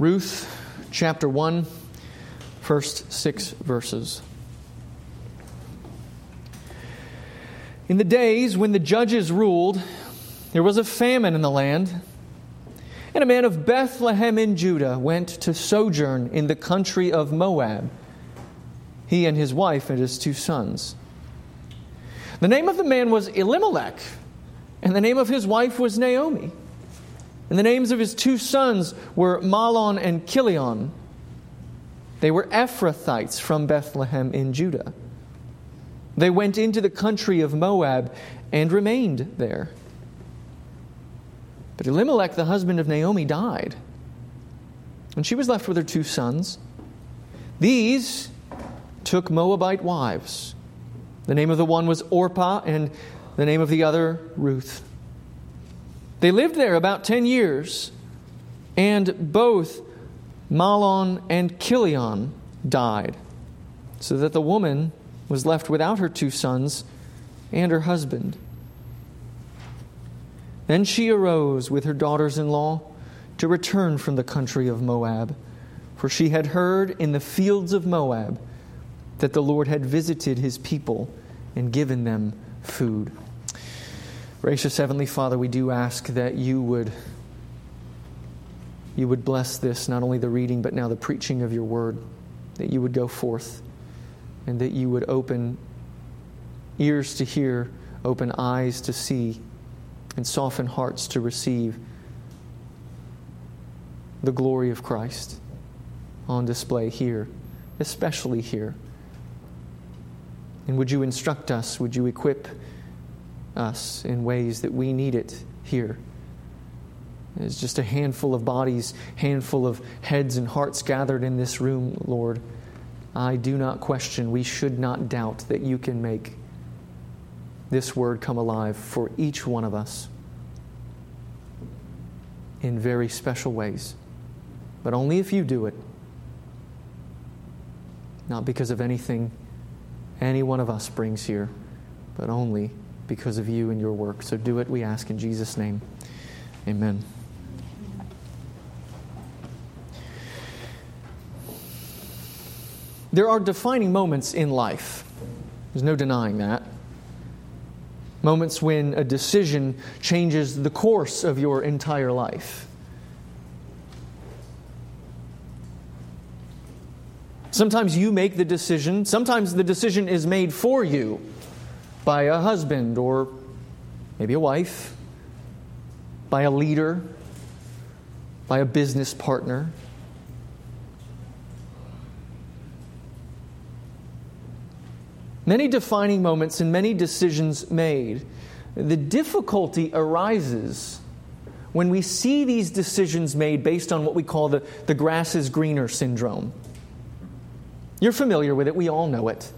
Ruth chapter 1, first six verses. In the days when the judges ruled, there was a famine in the land, and a man of Bethlehem in Judah went to sojourn in the country of Moab, he and his wife and his two sons. The name of the man was Elimelech, and the name of his wife was Naomi. And the names of his two sons were Mahlon and Chilion. They were Ephrathites from Bethlehem in Judah. They went into the country of Moab and remained there. But Elimelech, the husband of Naomi, died, and she was left with her two sons. These took Moabite wives. The name of the one was Orpah, and the name of the other, Ruth. They lived there about 10 years, and both Mahlon and Chilion died, so that the woman was left without her two sons and her husband. Then she arose with her daughters in law to return from the country of Moab, for she had heard in the fields of Moab that the Lord had visited his people and given them food. Gracious Heavenly Father, we do ask that you would you would bless this, not only the reading, but now the preaching of your word, that you would go forth and that you would open ears to hear, open eyes to see, and soften hearts to receive the glory of Christ on display here, especially here. And would you instruct us? Would you equip us in ways that we need it here? It's just a handful of bodies, handful of heads and hearts gathered in this room, Lord. I do not question, we should not doubt that you can make this word come alive for each one of us in very special ways. But only if you do it. Not because of anything any one of us brings here, but only because of you and your work. So do it, we ask in Jesus' name. Amen. There are defining moments in life. There's no denying that. Moments when a decision changes the course of your entire life. Sometimes you make the decision, sometimes the decision is made for you by a husband or maybe a wife, by a leader, by a business partner. Many defining moments and many decisions made. The difficulty arises when we see these decisions made based on what we call the, the grass is greener syndrome. You're familiar with it, we all know it.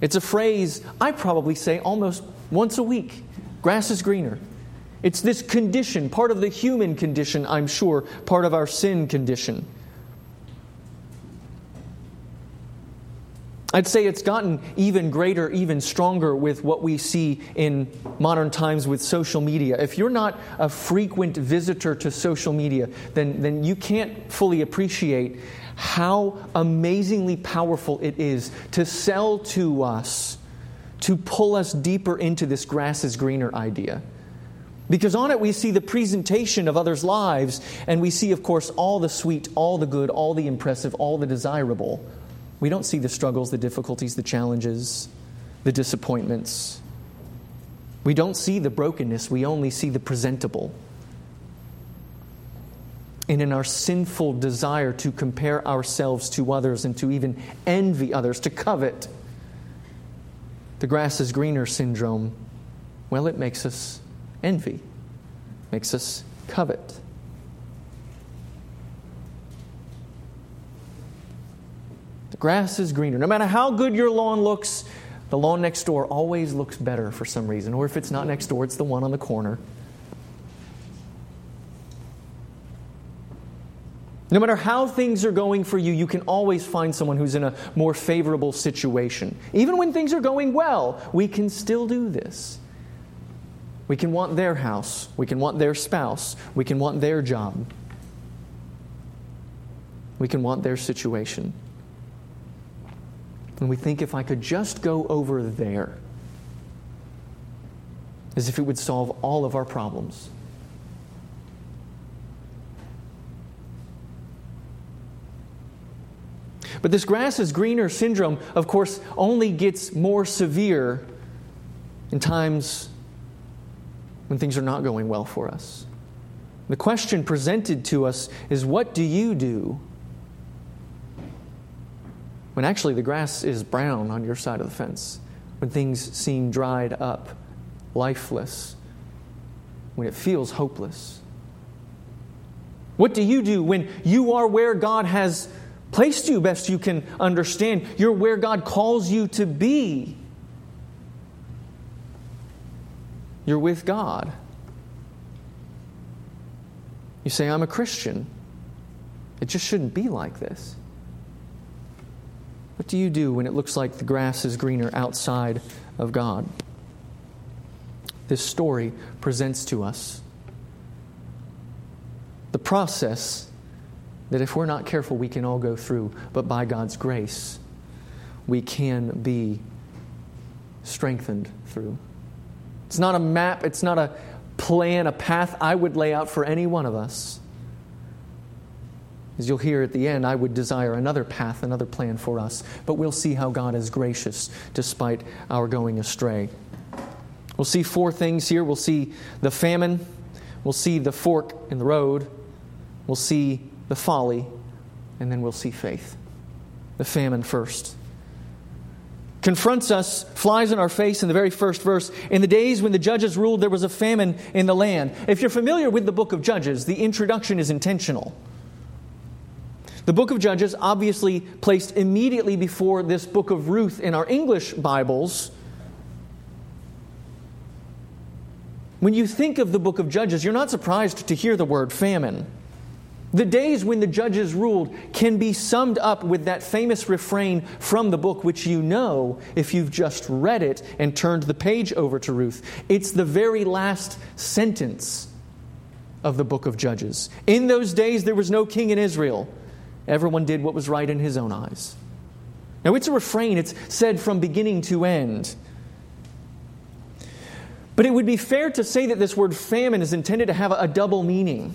It's a phrase I probably say almost once a week grass is greener. It's this condition, part of the human condition, I'm sure, part of our sin condition. I'd say it's gotten even greater, even stronger with what we see in modern times with social media. If you're not a frequent visitor to social media, then, then you can't fully appreciate how amazingly powerful it is to sell to us, to pull us deeper into this grass is greener idea. Because on it we see the presentation of others' lives, and we see, of course, all the sweet, all the good, all the impressive, all the desirable. We don't see the struggles, the difficulties, the challenges, the disappointments. We don't see the brokenness, we only see the presentable. And in our sinful desire to compare ourselves to others and to even envy others, to covet, the grass is greener syndrome, well, it makes us envy, makes us covet. Grass is greener. No matter how good your lawn looks, the lawn next door always looks better for some reason. Or if it's not next door, it's the one on the corner. No matter how things are going for you, you can always find someone who's in a more favorable situation. Even when things are going well, we can still do this. We can want their house. We can want their spouse. We can want their job. We can want their situation. And we think if I could just go over there, as if it would solve all of our problems. But this grass is greener syndrome, of course, only gets more severe in times when things are not going well for us. The question presented to us is what do you do when actually the grass is brown on your side of the fence, when things seem dried up, lifeless, when it feels hopeless? What do you do when you are where God has placed you best you can understand? You're where God calls you to be. You're with God. You say, I'm a Christian. It just shouldn't be like this. What do you do when it looks like the grass is greener outside of God? This story presents to us the process that if we're not careful, we can all go through, but by God's grace, we can be strengthened through. It's not a map, it's not a plan, a path I would lay out for any one of us. As you'll hear at the end, I would desire another path, another plan for us, but we'll see how God is gracious despite our going astray. We'll see four things here. We'll see the famine, we'll see the fork in the road, we'll see the folly, and then we'll see faith. The famine first confronts us, flies in our face in the very first verse. In the days when the judges ruled, there was a famine in the land. If you're familiar with the book of Judges, the introduction is intentional. The book of Judges, obviously placed immediately before this book of Ruth in our English Bibles. When you think of the book of Judges, you're not surprised to hear the word famine. The days when the judges ruled can be summed up with that famous refrain from the book, which you know if you've just read it and turned the page over to Ruth. It's the very last sentence of the book of Judges. In those days, there was no king in Israel. Everyone did what was right in his own eyes. Now, it's a refrain, it's said from beginning to end. But it would be fair to say that this word famine is intended to have a double meaning.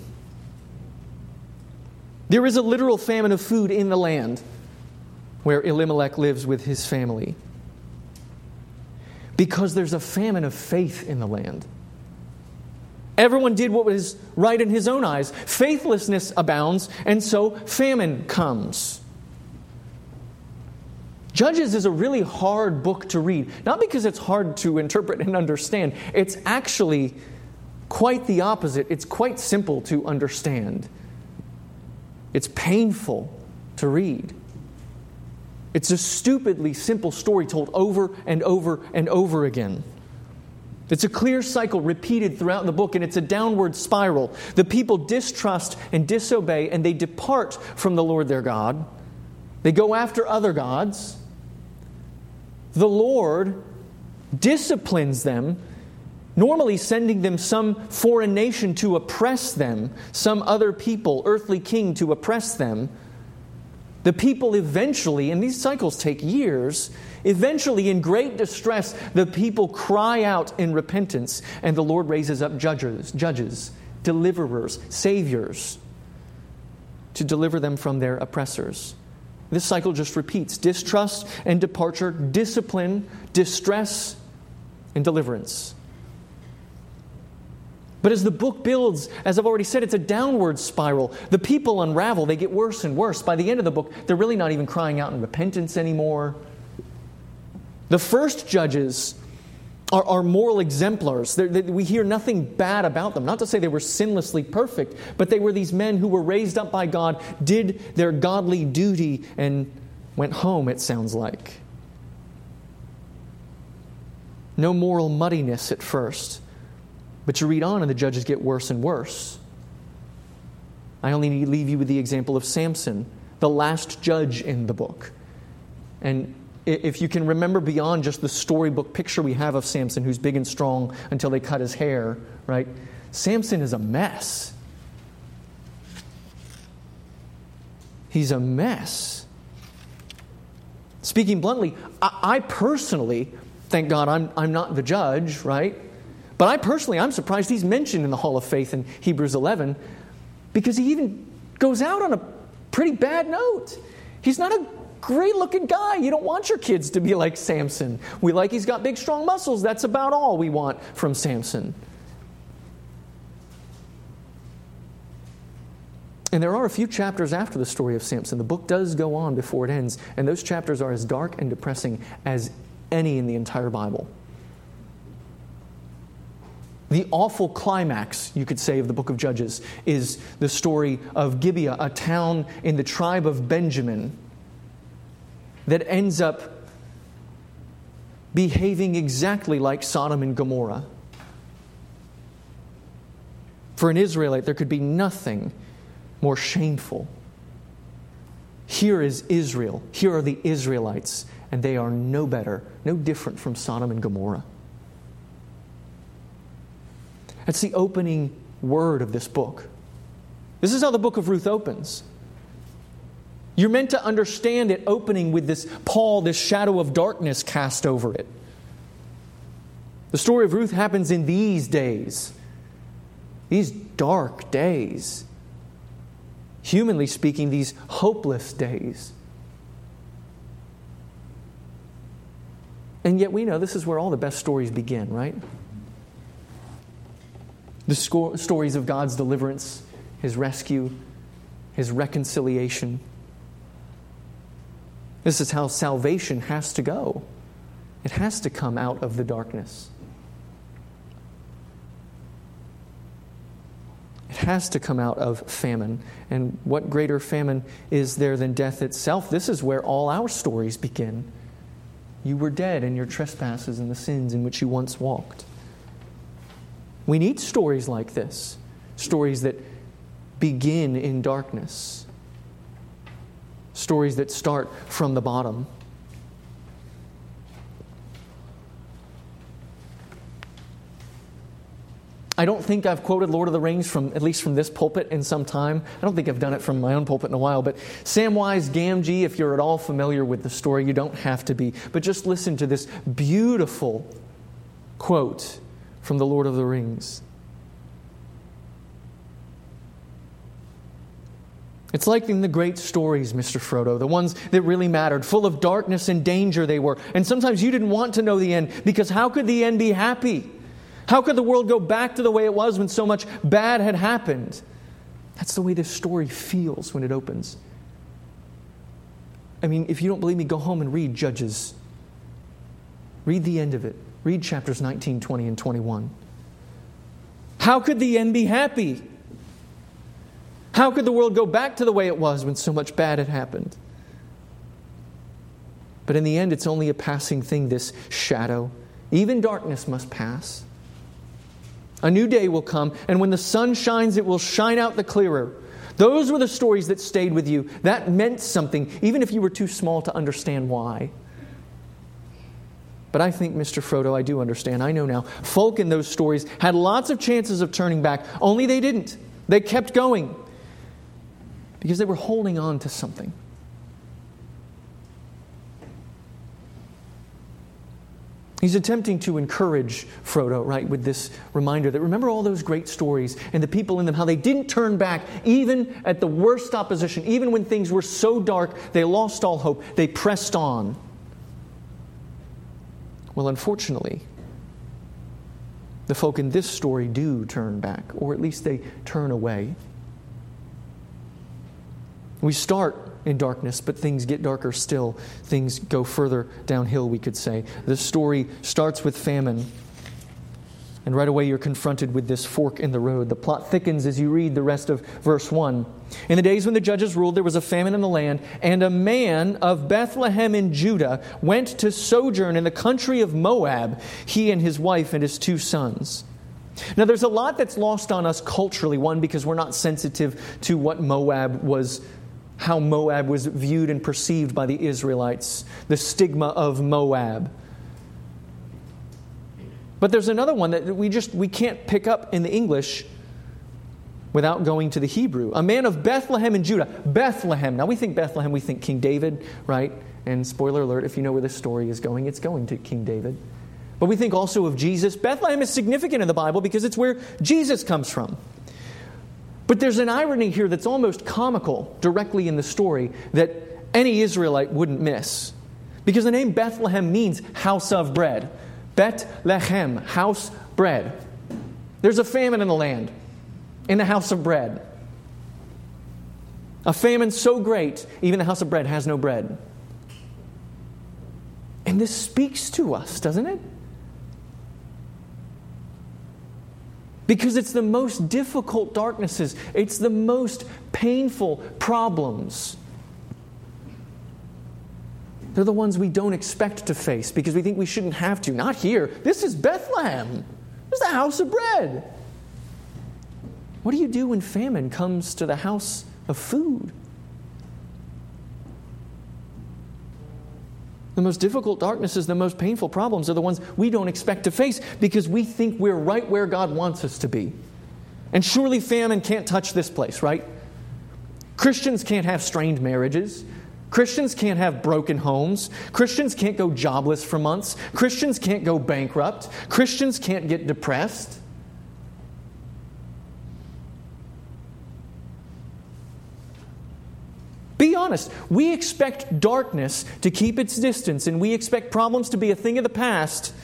There is a literal famine of food in the land where Elimelech lives with his family. Because there's a famine of faith in the land. Everyone did what was right in his own eyes. Faithlessness abounds, and so famine comes. Judges is a really hard book to read, not because it's hard to interpret and understand. It's actually quite the opposite. It's quite simple to understand. It's painful to read. It's a stupidly simple story told over and over and over again. It's a clear cycle repeated throughout the book, and it's a downward spiral. The people distrust and disobey, and they depart from the Lord their God. They go after other gods. The Lord disciplines them normally sending them some foreign nation to oppress them, some other people, earthly king to oppress them. The people eventually, and these cycles take years, eventually, in great distress, the people cry out in repentance, and the Lord raises up judges, judges, deliverers, saviors to deliver them from their oppressors. This cycle just repeats distrust and departure, discipline, distress, and deliverance. But as the book builds, as I've already said, it's a downward spiral. The people unravel, they get worse and worse. By the end of the book, they're really not even crying out in repentance anymore. The first judges are, are moral exemplars. They, we hear nothing bad about them. Not to say they were sinlessly perfect, but they were these men who were raised up by God, did their godly duty, and went home, it sounds like. No moral muddiness at first. But you read on, and the judges get worse and worse. I only need to leave you with the example of Samson, the last judge in the book. And if you can remember beyond just the storybook picture we have of Samson, who's big and strong until they cut his hair, right? Samson is a mess. he's a mess. Speaking bluntly, I, I personally, thank God I'm, I'm not the judge, right? But I personally, I'm surprised he's mentioned in the Hall of Faith in Hebrews 11 because he even goes out on a pretty bad note. He's not a great looking guy. You don't want your kids to be like Samson. We like he's got big, strong muscles. That's about all we want from Samson. And there are a few chapters after the story of Samson. The book does go on before it ends, and those chapters are as dark and depressing as any in the entire Bible. The awful climax, you could say, of the book of Judges is the story of Gibeah, a town in the tribe of Benjamin that ends up behaving exactly like Sodom and Gomorrah. For an Israelite, there could be nothing more shameful. Here is Israel. Here are the Israelites, and they are no better, no different from Sodom and Gomorrah. That's the opening word of this book. This is how the book of Ruth opens. You're meant to understand it opening with this pall, this shadow of darkness cast over it. The story of Ruth happens in these days, these dark days. Humanly speaking, these hopeless days. And yet we know this is where all the best stories begin, right? The sco- stories of God's deliverance, His rescue, His reconciliation. This is how salvation has to go. It has to come out of the darkness. It has to come out of famine. And what greater famine is there than death itself? This is where all our stories begin. You were dead in your trespasses and the sins in which you once walked. We need stories like this stories that begin in darkness, stories that start from the bottom. I don't think I've quoted Lord of the Rings from at least from this pulpit in some time. I don't think I've done it from my own pulpit in a while, but Samwise Gamgee, if you're at all familiar with the story, you don't have to be, but just listen to this beautiful quote from the Lord of the Rings. It's like in the great stories, Mr. Frodo, the ones that really mattered, full of darkness and danger they were. And sometimes you didn't want to know the end because how could the end be happy? How could the world go back to the way it was when so much bad had happened? That's the way this story feels when it opens. I mean, if you don't believe me, go home and read Judges. Read the end of it. Read chapters 19, 20, and 21. How could the end be happy? How could the world go back to the way it was when so much bad had happened? But in the end, it's only a passing thing, this shadow. Even darkness must pass. A new day will come, and when the sun shines, it will shine out the clearer. Those were the stories that stayed with you. That meant something, even if you were too small to understand why. But I think, Mr. Frodo, I do understand. I know now. Folk in those stories had lots of chances of turning back, only they didn't. They kept going because they were holding on to something. He's attempting to encourage Frodo, right, with this reminder that remember all those great stories and the people in them, how they didn't turn back even at the worst opposition, even when things were so dark, they lost all hope. They pressed on. Well, unfortunately, the folk in this story do turn back, or at least they turn away. We start in darkness, but things get darker still. Things go further downhill, we could say. The story starts with famine. And right away, you're confronted with this fork in the road. The plot thickens as you read the rest of verse 1. In the days when the judges ruled, there was a famine in the land, and a man of Bethlehem in Judah went to sojourn in the country of Moab, he and his wife and his two sons. Now, there's a lot that's lost on us culturally. One, because we're not sensitive to what Moab was how Moab was viewed and perceived by the Israelites, the stigma of Moab. But there's another one that we just we can't pick up in the English. without going to the Hebrew. A man of Bethlehem in Judah. Bethlehem. Now we think Bethlehem, we think King David, right? And spoiler alert, if you know where this story is going, it's going to King David. But we think also of Jesus. Bethlehem is significant in the Bible because it's where Jesus comes from. But there's an irony here that's almost comical directly in the story that any Israelite wouldn't miss. Because the name Bethlehem means house of bread. Bet Lechem, house bread. There's a famine in the land, in the house of bread. A famine so great, even the house of bread has no bread. And this speaks to us, doesn't it? Because it's the most difficult darknesses, it's the most painful problems. They're the ones we don't expect to face because we think we shouldn't have to. Not here. This is Bethlehem. This is the house of bread. What do you do when famine comes to the house of food? The most difficult darknesses, the most painful problems are the ones we don't expect to face because we think we're right where God wants us to be. And surely famine can't touch this place, right? Christians can't have strained marriages. Christians can't have broken homes. Christians can't go jobless for months. Christians can't go bankrupt. Christians can't get depressed. Be honest. We expect darkness to keep its distance, and we expect problems to be a thing of the past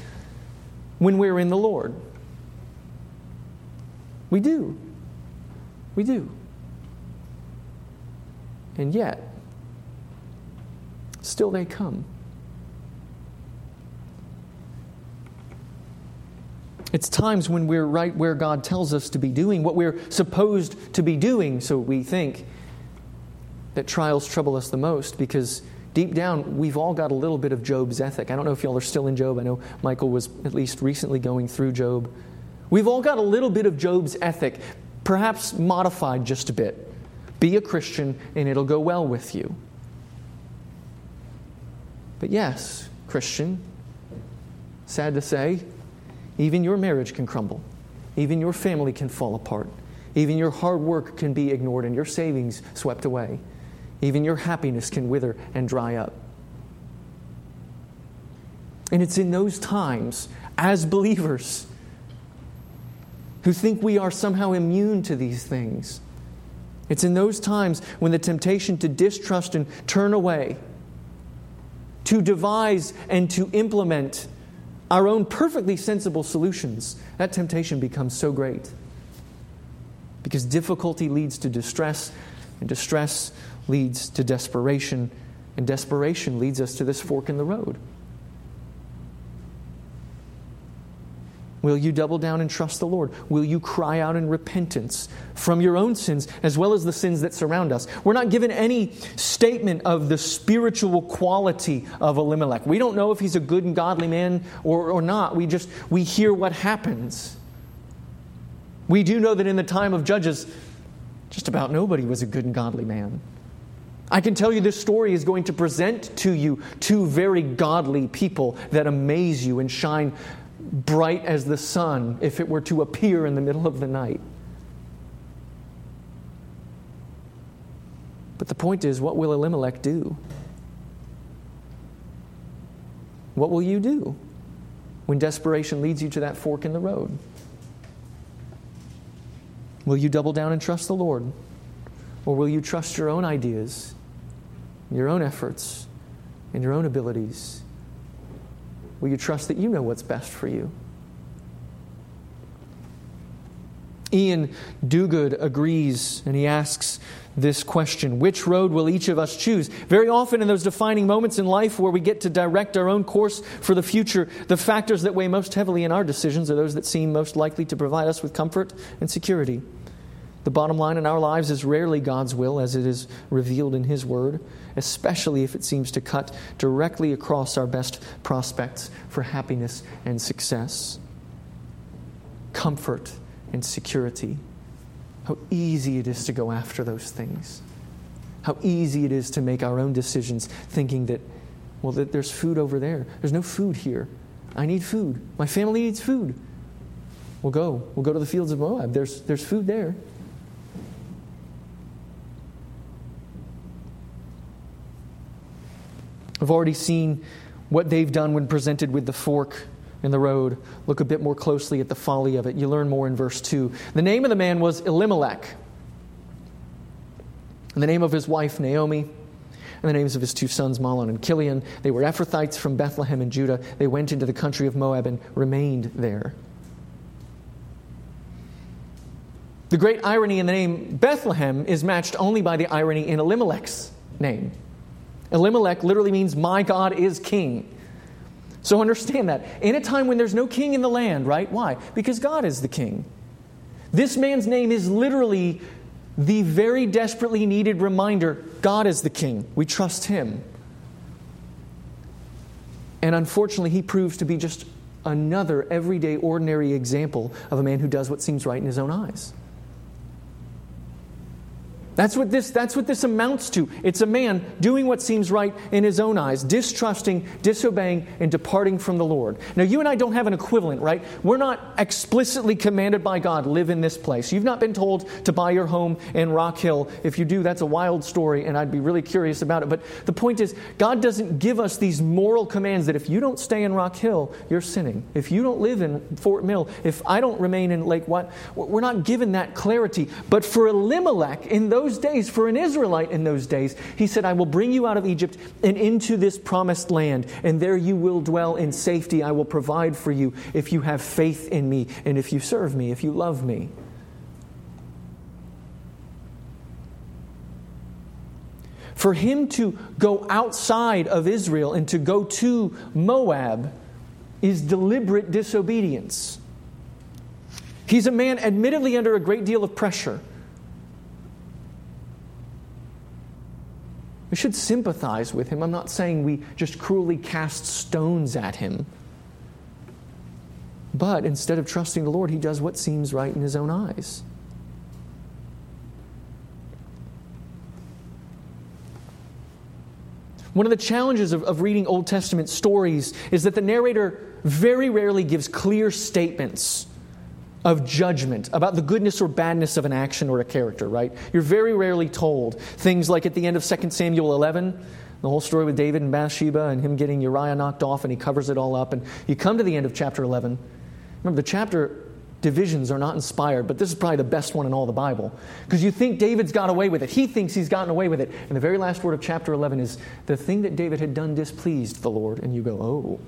when we're in the Lord. We do. We do. And yet, still they come. It's times when we're right where God tells us to be doing, what we're supposed to be doing, so we think that trials trouble us the most because deep down, we've all got a little bit of Job's ethic. I don't know if y'all are still in Job. I know Michael was at least recently going through Job. We've all got a little bit of Job's ethic, perhaps modified just a bit. Be a Christian and it'll go well with you. But yes, Christian, sad to say, even your marriage can crumble. Even your family can fall apart. Even your hard work can be ignored and your savings swept away. Even your happiness can wither and dry up. And it's in those times, as believers, who think we are somehow immune to these things, it's in those times when the temptation to distrust and turn away, to devise and to implement our own perfectly sensible solutions, that temptation becomes so great. Because difficulty leads to distress, and distress leads to desperation, and desperation leads us to this fork in the road. Will you double down and trust the Lord? Will you cry out in repentance from your own sins as well as the sins that surround us? We're not given any statement of the spiritual quality of Elimelech. We don't know if he's a good and godly man or, or not. We just we hear what happens. We do know that in the time of Judges, just about nobody was a good and godly man. I can tell you this story is going to present to you two very godly people that amaze you and shine bright as the sun if it were to appear in the middle of the night. But the point is, what will Elimelech do? What will you do when desperation leads you to that fork in the road? Will you double down and trust the Lord? Or will you trust your own ideas your own efforts and your own abilities? Will you trust that you know what's best for you? Iain Duguid agrees and he asks this question Which road will each of us choose? Very often, in those defining moments in life where we get to direct our own course for the future, the factors that weigh most heavily in our decisions are those that seem most likely to provide us with comfort and security. The bottom line in our lives is rarely God's will as it is revealed in His Word, especially if it seems to cut directly across our best prospects for happiness and success. Comfort and security. How easy it is to go after those things. How easy it is to make our own decisions thinking that, well, that there's food over there. There's no food here. I need food. My family needs food. We'll go. We'll go to the fields of Moab. There's, there's food there. We've already seen what they've done when presented with the fork in the road. Look a bit more closely at the folly of it. You learn more in verse 2. The name of the man was Elimelech, and the name of his wife, Naomi, and the names of his two sons, Mahlon and Chilion. They were Ephrathites from Bethlehem in Judah. They went into the country of Moab and remained there. The great irony in the name Bethlehem is matched only by the irony in Elimelech's name. Elimelech literally means, My God is king. So understand that. In a time when there's no king in the land, right? Why? Because God is the king. This man's name is literally the very desperately needed reminder God is the king. We trust him. And unfortunately, he proves to be just another everyday, ordinary example of a man who does what seems right in his own eyes. That's what, this, that's what this amounts to. It's a man doing what seems right in his own eyes, distrusting, disobeying, and departing from the Lord. Now, you and I don't have an equivalent, right? We're not explicitly commanded by God, live in this place. You've not been told to buy your home in Rock Hill. If you do, that's a wild story, and I'd be really curious about it. But the point is, God doesn't give us these moral commands that if you don't stay in Rock Hill, you're sinning. If you don't live in Fort Mill, if I don't remain in Lake Wylie, we're not given that clarity. But for Elimelech, in those those days, for an Israelite in those days, he said, I will bring you out of Egypt and into this promised land, and there you will dwell in safety. I will provide for you if you have faith in me and if you serve me, if you love me. For him to go outside of Israel and to go to Moab is deliberate disobedience. He's a man admittedly under a great deal of pressure. We should sympathize with him. I'm not saying we just cruelly cast stones at him. But instead of trusting the Lord, he does what seems right in his own eyes. One of the challenges of, of, reading Old Testament stories is that the narrator very rarely gives clear statements of judgment about the goodness or badness of an action or a character, right? You're very rarely told things like at the end of 2 Samuel 11, the whole story with David and Bathsheba and him getting Uriah knocked off, and he covers it all up. And you come to the end of chapter 11. Remember, the chapter divisions are not inspired, but this is probably the best one in all the Bible. Because you think David's got away with it. He thinks he's gotten away with it. And the very last word of chapter 11 is the thing that David had done displeased the Lord. And you go, oh.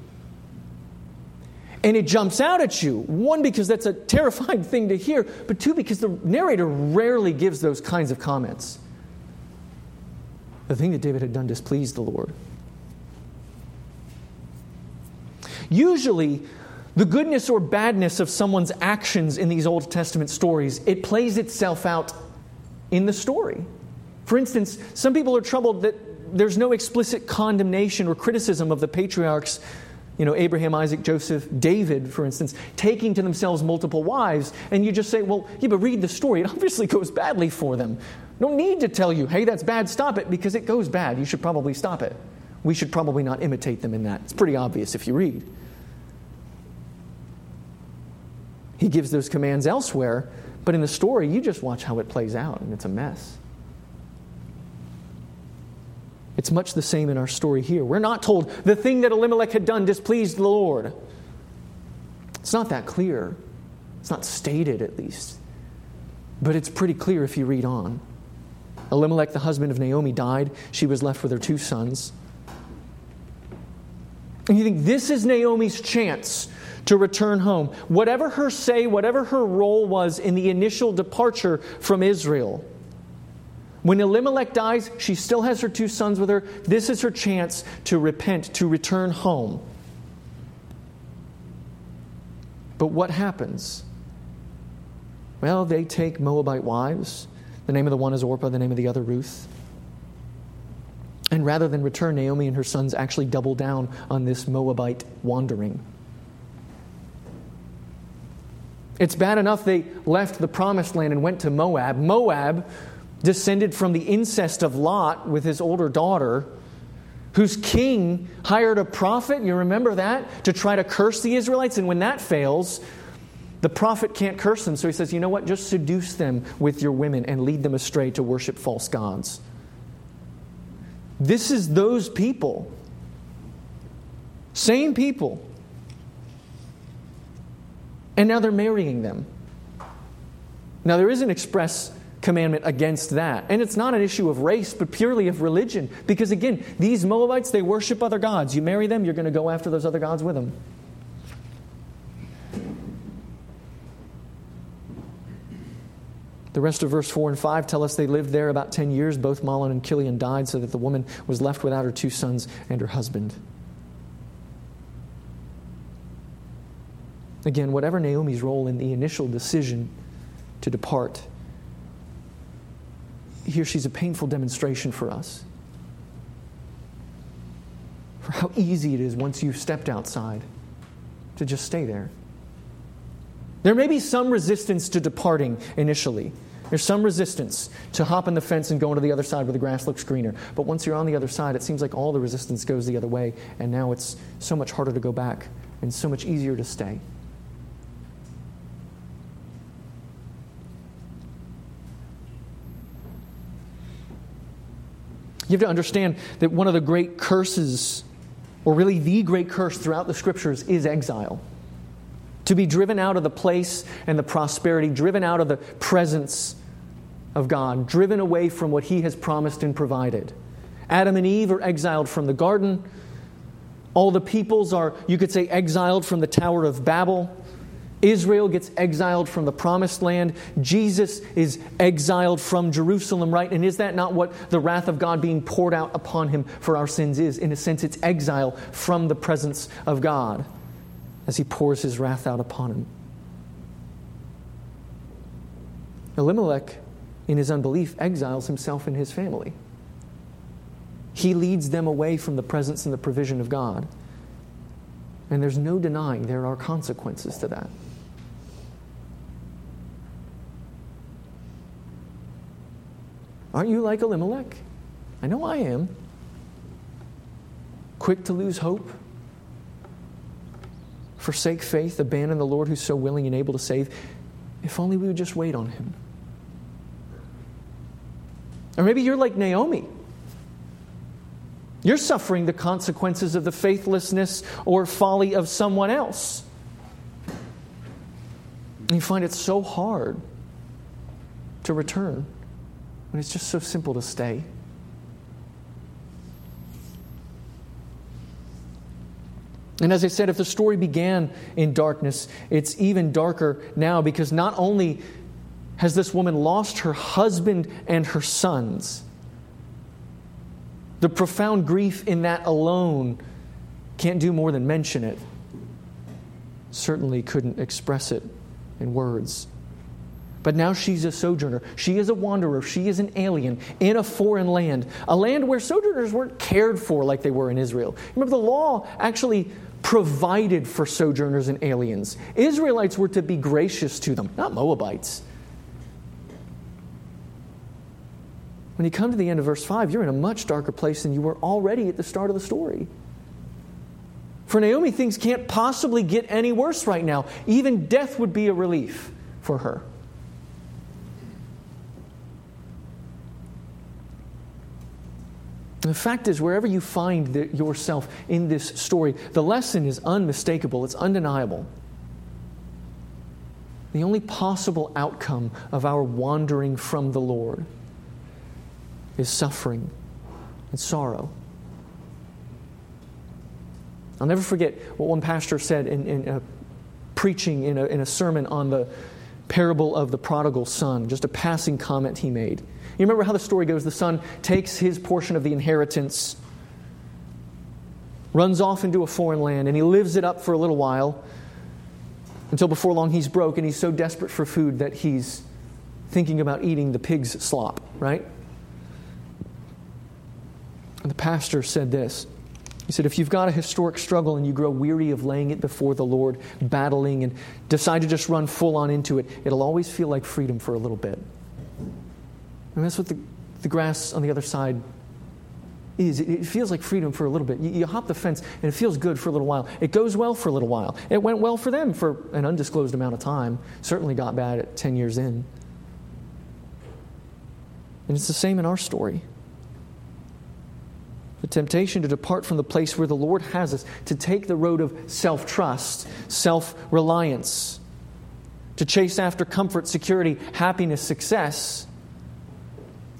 And it jumps out at you. One, because that's a terrifying thing to hear, but two, because the narrator rarely gives those kinds of comments. The thing that David had done displeased the Lord. Usually, the goodness or badness of someone's actions in these Old Testament stories, it plays itself out in the story. For instance, some people are troubled that there's no explicit condemnation or criticism of the patriarchs you know, Abraham, Isaac, Joseph, David, for instance, taking to themselves multiple wives, and you just say, well, yeah, but read the story. It obviously goes badly for them. No need to tell you, hey, that's bad, stop it, because it goes bad. You should probably stop it. We should probably not imitate them in that. It's pretty obvious if you read. He gives those commands elsewhere, but in the story, you just watch how it plays out, and it's a mess. It's much the same in our story here. We're not told the thing that Elimelech had done displeased the Lord. It's not that clear. It's not stated, at least. But it's pretty clear if you read on. Elimelech, the husband of Naomi, died. She was left with her two sons. And you think this is Naomi's chance to return home. Whatever her say, whatever her role was in the initial departure from Israel, when Elimelech dies, she still has her two sons with her. This is her chance to repent, to return home. But what happens? Well, they take Moabite wives. The name of the one is Orpah, the name of the other, Ruth. And rather than return, Naomi and her sons actually double down on this Moabite wandering. It's bad enough they left the promised land and went to Moab. Moab descended from the incest of Lot with his older daughter, whose king hired a prophet, you remember that, to try to curse the Israelites. And when that fails, the prophet can't curse them. So he says, you know what? Just seduce them with your women and lead them astray to worship false gods. This is those people Same people. And now they're marrying them. Now, there is an express commandment against that. And it's not an issue of race, but purely of religion. Because again, these Moabites, they worship other gods. You marry them, you're going to go after those other gods with them. The rest of verse 4 and 5 tell us they lived there about 10 years. Both Mahlon and Chilion died, so that the woman was left without her two sons and her husband. Again, whatever Naomi's role in the initial decision to depart, here she's a painful demonstration for us. For how easy it is once you've stepped outside to just stay there. There may be some resistance to departing initially. There's some resistance to hopping the fence and going to the other side where the grass looks greener. But once you're on the other side, it seems like all the resistance goes the other way, and now it's so much harder to go back and so much easier to stay. You have to understand that one of the great curses, or really the great curse throughout the scriptures, is exile. To be driven out of the place and the prosperity, driven out of the presence of God, driven away from what He has promised and provided. Adam and Eve are exiled from the garden. All the peoples are, you could say, exiled from the Tower of Babel. Israel gets exiled from the promised land. Jesus is exiled from Jerusalem, right? And is that not what the wrath of God being poured out upon him for our sins is? In a sense, it's exile from the presence of God as he pours his wrath out upon him. Elimelech, in his unbelief, exiles himself and his family. He leads them away from the presence and the provision of God. And there's no denying there are consequences to that. Aren't you like Elimelech? I know I am. Quick to lose hope, forsake faith, abandon the Lord who's so willing and able to save. If only we would just wait on him. Or maybe you're like Naomi. You're suffering the consequences of the faithlessness or folly of someone else. And you find it so hard to return when it's just so simple to stay. And as I said, if the story began in darkness, it's even darker now because not only has this woman lost her husband and her sons, the profound grief in that alone can't do more than mention it. Certainly couldn't express it in words. But now she's a sojourner. She is a wanderer. She is an alien in a foreign land, a land where sojourners weren't cared for like they were in Israel. Remember, the law actually provided for sojourners and aliens. Israelites were to be gracious to them, not Moabites. When you come to the end of verse 5, you're in a much darker place than you were already at the start of the story. For Naomi, things can't possibly get any worse right now. Even death would be a relief for her. The fact is, wherever you find the, yourself in this story, the lesson is unmistakable, it's undeniable. The only possible outcome of our wandering from the Lord is suffering and sorrow. I'll never forget what one pastor said in, in a, preaching in a, in a sermon on the parable of the prodigal son, just a passing comment he made. You remember how the story goes the son takes his portion of the inheritance, runs off into a foreign land, and he lives it up for a little while until before long he's broke and he's so desperate for food that he's thinking about eating the pig's slop, right? And the pastor said this. He said, if you've got a historic struggle and you grow weary of laying it before the Lord, battling, and decide to just run full on into it, it'll always feel like freedom for a little bit. And that's what the, the grass on the other side is. It, it feels like freedom for a little bit. You, you, hop the fence and it feels good for a little while. It goes well for a little while. It went well for them for an undisclosed amount of time. Certainly got bad at 10 years in. And it's the same in our story. The temptation to depart from the place where the Lord has us, to take the road of self trust, self reliance, to chase after comfort, security, happiness, success.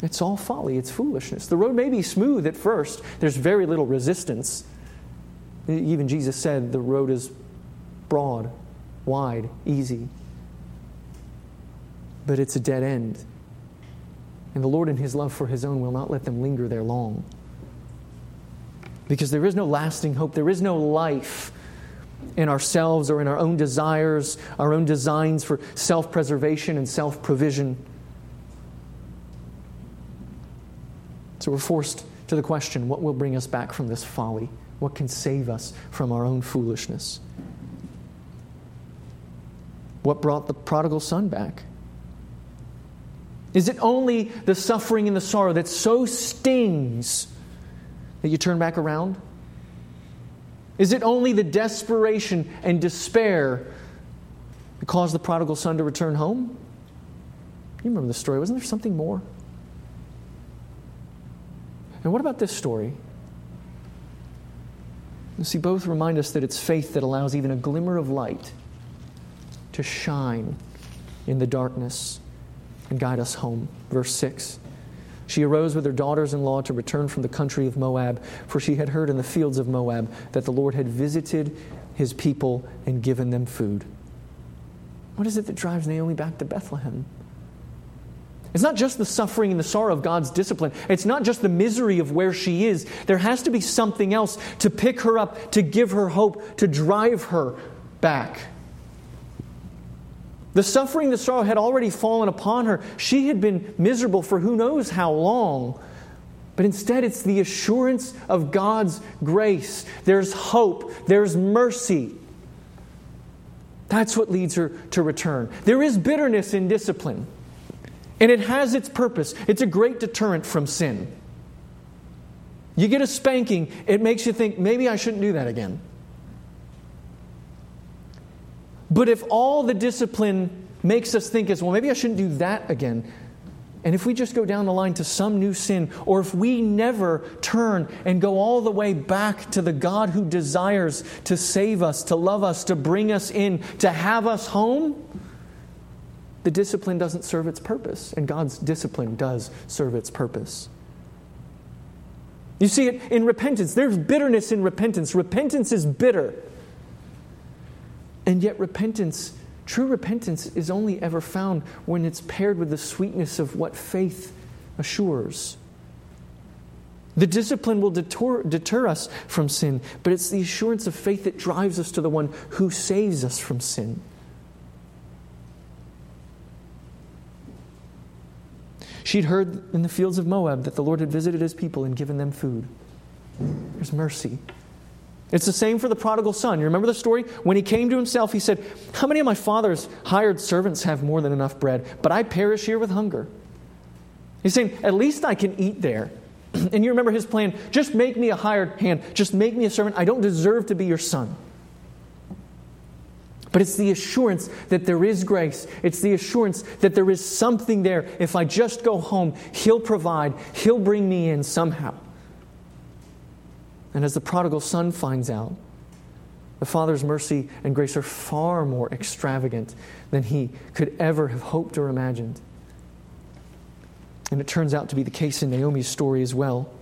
It's all folly, it's foolishness. The road may be smooth at first, there's very little resistance. Even Jesus said the road is broad, wide, easy. But it's a dead end. And the Lord, in His love for His own, will not let them linger there long. Because there is no lasting hope, there is no life in ourselves or in our own desires, our own designs for self preservation and self provision. So we're forced to the question what will bring us back from this folly? What can save us from our own foolishness? What brought the prodigal son back? Is it only the suffering and the sorrow that so stings that you turn back around? Is it only the desperation and despair that caused the prodigal son to return home? You remember the story. Wasn't there something more? And what about this story? You see, both remind us that it's faith that allows even a glimmer of light to shine in the darkness and guide us home. Verse 6. She arose with her daughters in law to return from the country of Moab, for she had heard in the fields of Moab that the Lord had visited his people and given them food. What is it that drives Naomi back to Bethlehem? It's not just the suffering and the sorrow of God's discipline. It's not just the misery of where she is. There has to be something else to pick her up, to give her hope, to drive her back. The suffering, the sorrow had already fallen upon her. She had been miserable for who knows how long. But instead, it's the assurance of God's grace. There's hope, there's mercy. That's what leads her to return. There is bitterness in discipline, and it has its purpose. It's a great deterrent from sin. You get a spanking, it makes you think, maybe I shouldn't do that again. But if all the discipline makes us think is, well, maybe I shouldn't do that again, and if we just go down the line to some new sin, or if we never turn and go all the way back to the God who desires to save us, to love us, to bring us in, to have us home, the discipline doesn't serve its purpose. And God's discipline does serve its purpose. You see it in repentance. There's bitterness in repentance. Repentance is bitter. And yet, repentance, true repentance, is only ever found when it's paired with the sweetness of what faith assures. The discipline will deter, deter, us from sin, but it's the assurance of faith that drives us to the one who saves us from sin. She'd heard in the fields of Moab that the Lord had visited his people and given them food. There's mercy. It's the same for the prodigal son. You remember the story? When he came to himself, he said, How many of my father's hired servants have more than enough bread, but I perish here with hunger? He's saying, At least I can eat there. and you remember his plan just make me a hired hand, just make me a servant. I don't deserve to be your son. But it's the assurance that there is grace. It's the assurance that there is something there. If I just go home, He'll provide, He'll bring me in somehow. And as the prodigal son finds out, the Father's mercy and grace are far more extravagant than he could ever have hoped or imagined. And it turns out to be the case in Naomi's story as well.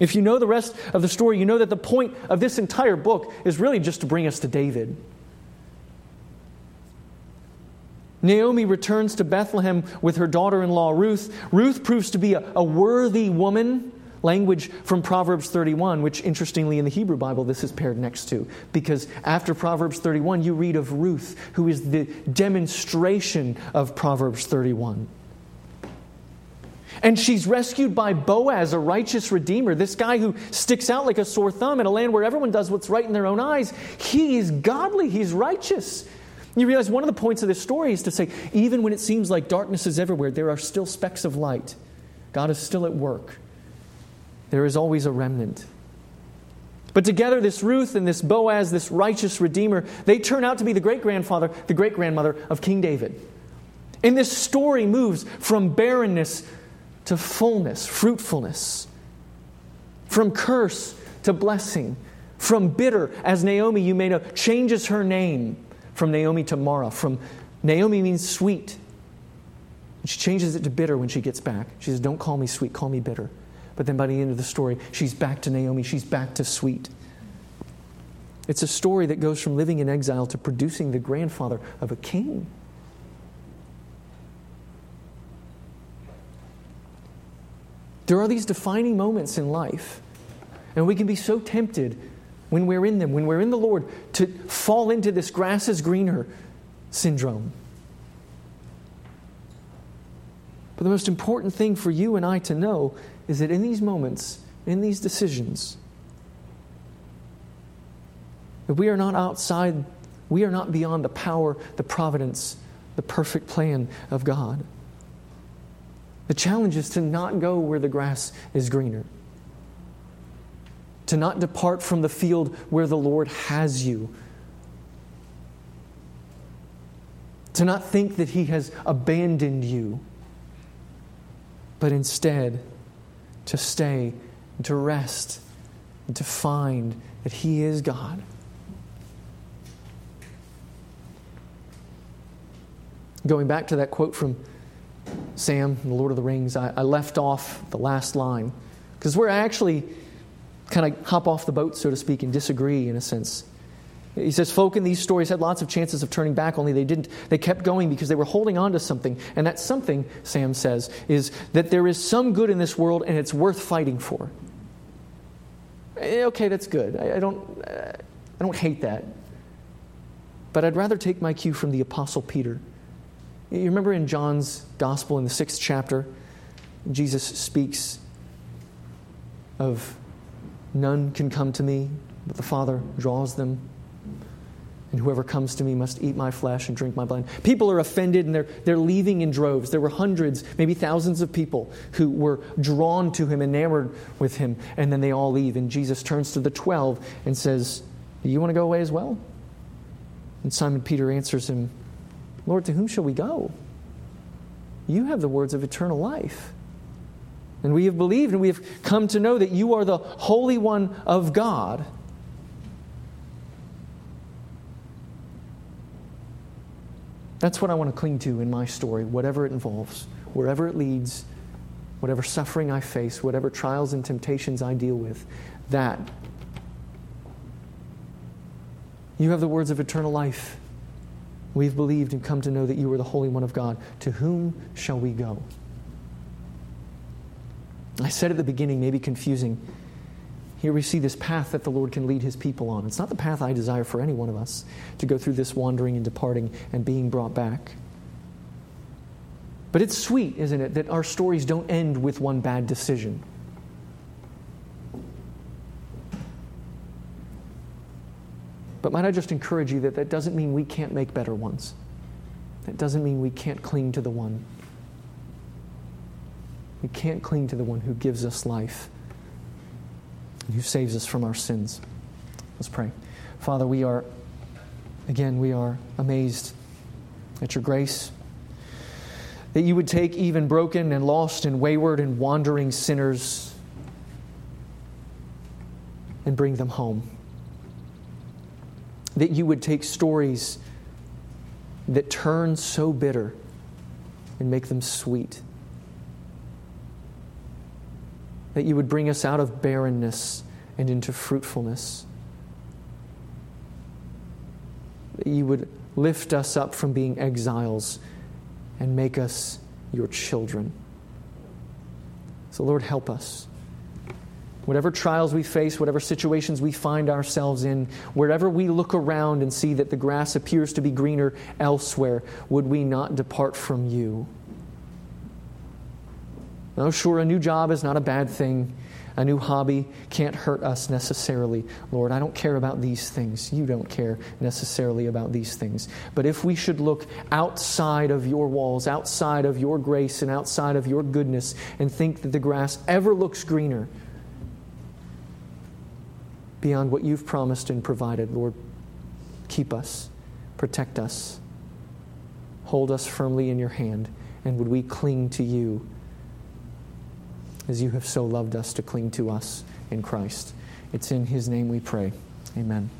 If you know the rest of the story, you know that the point of this entire book is really just to bring us to David. Naomi returns to Bethlehem with her daughter in law Ruth. Ruth proves to be a, a worthy woman language from Proverbs 31, which interestingly in the Hebrew Bible this is paired next to. Because after Proverbs 31, you read of Ruth, who is the demonstration of Proverbs 31. And she's rescued by Boaz, a righteous redeemer, this guy who sticks out like a sore thumb in a land where everyone does what's right in their own eyes. He is godly, he's righteous. You realize one of the points of this story is to say, even when it seems like darkness is everywhere, there are still specks of light. God is still at work there is always a remnant. But together, this Ruth and this Boaz, this righteous Redeemer, they turn out to be the great grandfather, the great grandmother of King David. And this story moves from barrenness to fullness, fruitfulness, from curse to blessing, from bitter, as Naomi, you may know, changes her name from Naomi to Mara. From Naomi means sweet. She changes it to bitter when she gets back. She says, Don't call me sweet, call me bitter. But then by the end of the story, she's back to Naomi, she's back to sweet. It's a story that goes from living in exile to producing the grandfather of a king. There are these defining moments in life, and we can be so tempted when we're in them, when we're in the Lord, to fall into this grass is greener syndrome. But the most important thing for you and I to know is that in these moments, in these decisions, that we are not outside, we are not beyond the power, the providence, the perfect plan of God. The challenge is to not go where the grass is greener, to not depart from the field where the Lord has you, to not think that He has abandoned you, but instead to stay to rest to find that He is God. Going back to that quote from Sam, The Lord of the Rings, I, I left off the last line because where I actually kind of hop off the boat, so to speak, and disagree in a sense. He says, Folk in these stories had lots of chances of turning back, only they didn't. They kept going because they were holding on to something. And that something, Sam says, is that there is some good in this world and it's worth fighting for. Eh, okay, that's good. I, I don't, uh, I don't hate that. But I'd rather take my cue from the Apostle Peter. You remember in John's Gospel in the sixth chapter, Jesus speaks of none can come to me, but the Father draws them. And whoever comes to me must eat my flesh and drink my blood. People are offended and they're, they're leaving in droves. There were hundreds, maybe thousands of people who were drawn to him, enamored with him, and then they all leave. And Jesus turns to the twelve and says, Do you want to go away as well? And Simon Peter answers him, Lord, to whom shall we go? You have the words of eternal life. And we have believed and we have come to know that you are the Holy One of God. That's what I want to cling to in my story, whatever it involves, wherever it leads, whatever suffering I face, whatever trials and temptations I deal with. That. You have the words of eternal life. We've believed and come to know that you are the Holy One of God. To whom shall we go? I said at the beginning, maybe confusing. Here we see this path that the Lord can lead his people on. It's not the path I desire for any one of us to go through this wandering and departing and being brought back. But it's sweet, isn't it, that our stories don't end with one bad decision. But might I just encourage you that that doesn't mean we can't make better ones. That doesn't mean we can't cling to the one. We can't cling to the one who gives us life and who saves us from our sins. Let's pray. Father, we are, again, we are amazed at your grace. That you would take even broken and lost and wayward and wandering sinners and bring them home that you would take stories that turn so bitter and make them sweet. That you would bring us out of barrenness and into fruitfulness. That you would lift us up from being exiles and make us your children. So, Lord, help us. Whatever trials we face, whatever situations we find ourselves in, wherever we look around and see that the grass appears to be greener elsewhere, would we not depart from you? Now, sure, a new job is not a bad thing. A new hobby can't hurt us necessarily. Lord, I don't care about these things. You don't care necessarily about these things. But if we should look outside of your walls, outside of your grace, and outside of your goodness, and think that the grass ever looks greener, beyond what you've promised and provided. Lord, keep us, protect us, hold us firmly in your hand, and would we cling to you as you have so loved us to cling to us in Christ. It's in His name we pray. Amen.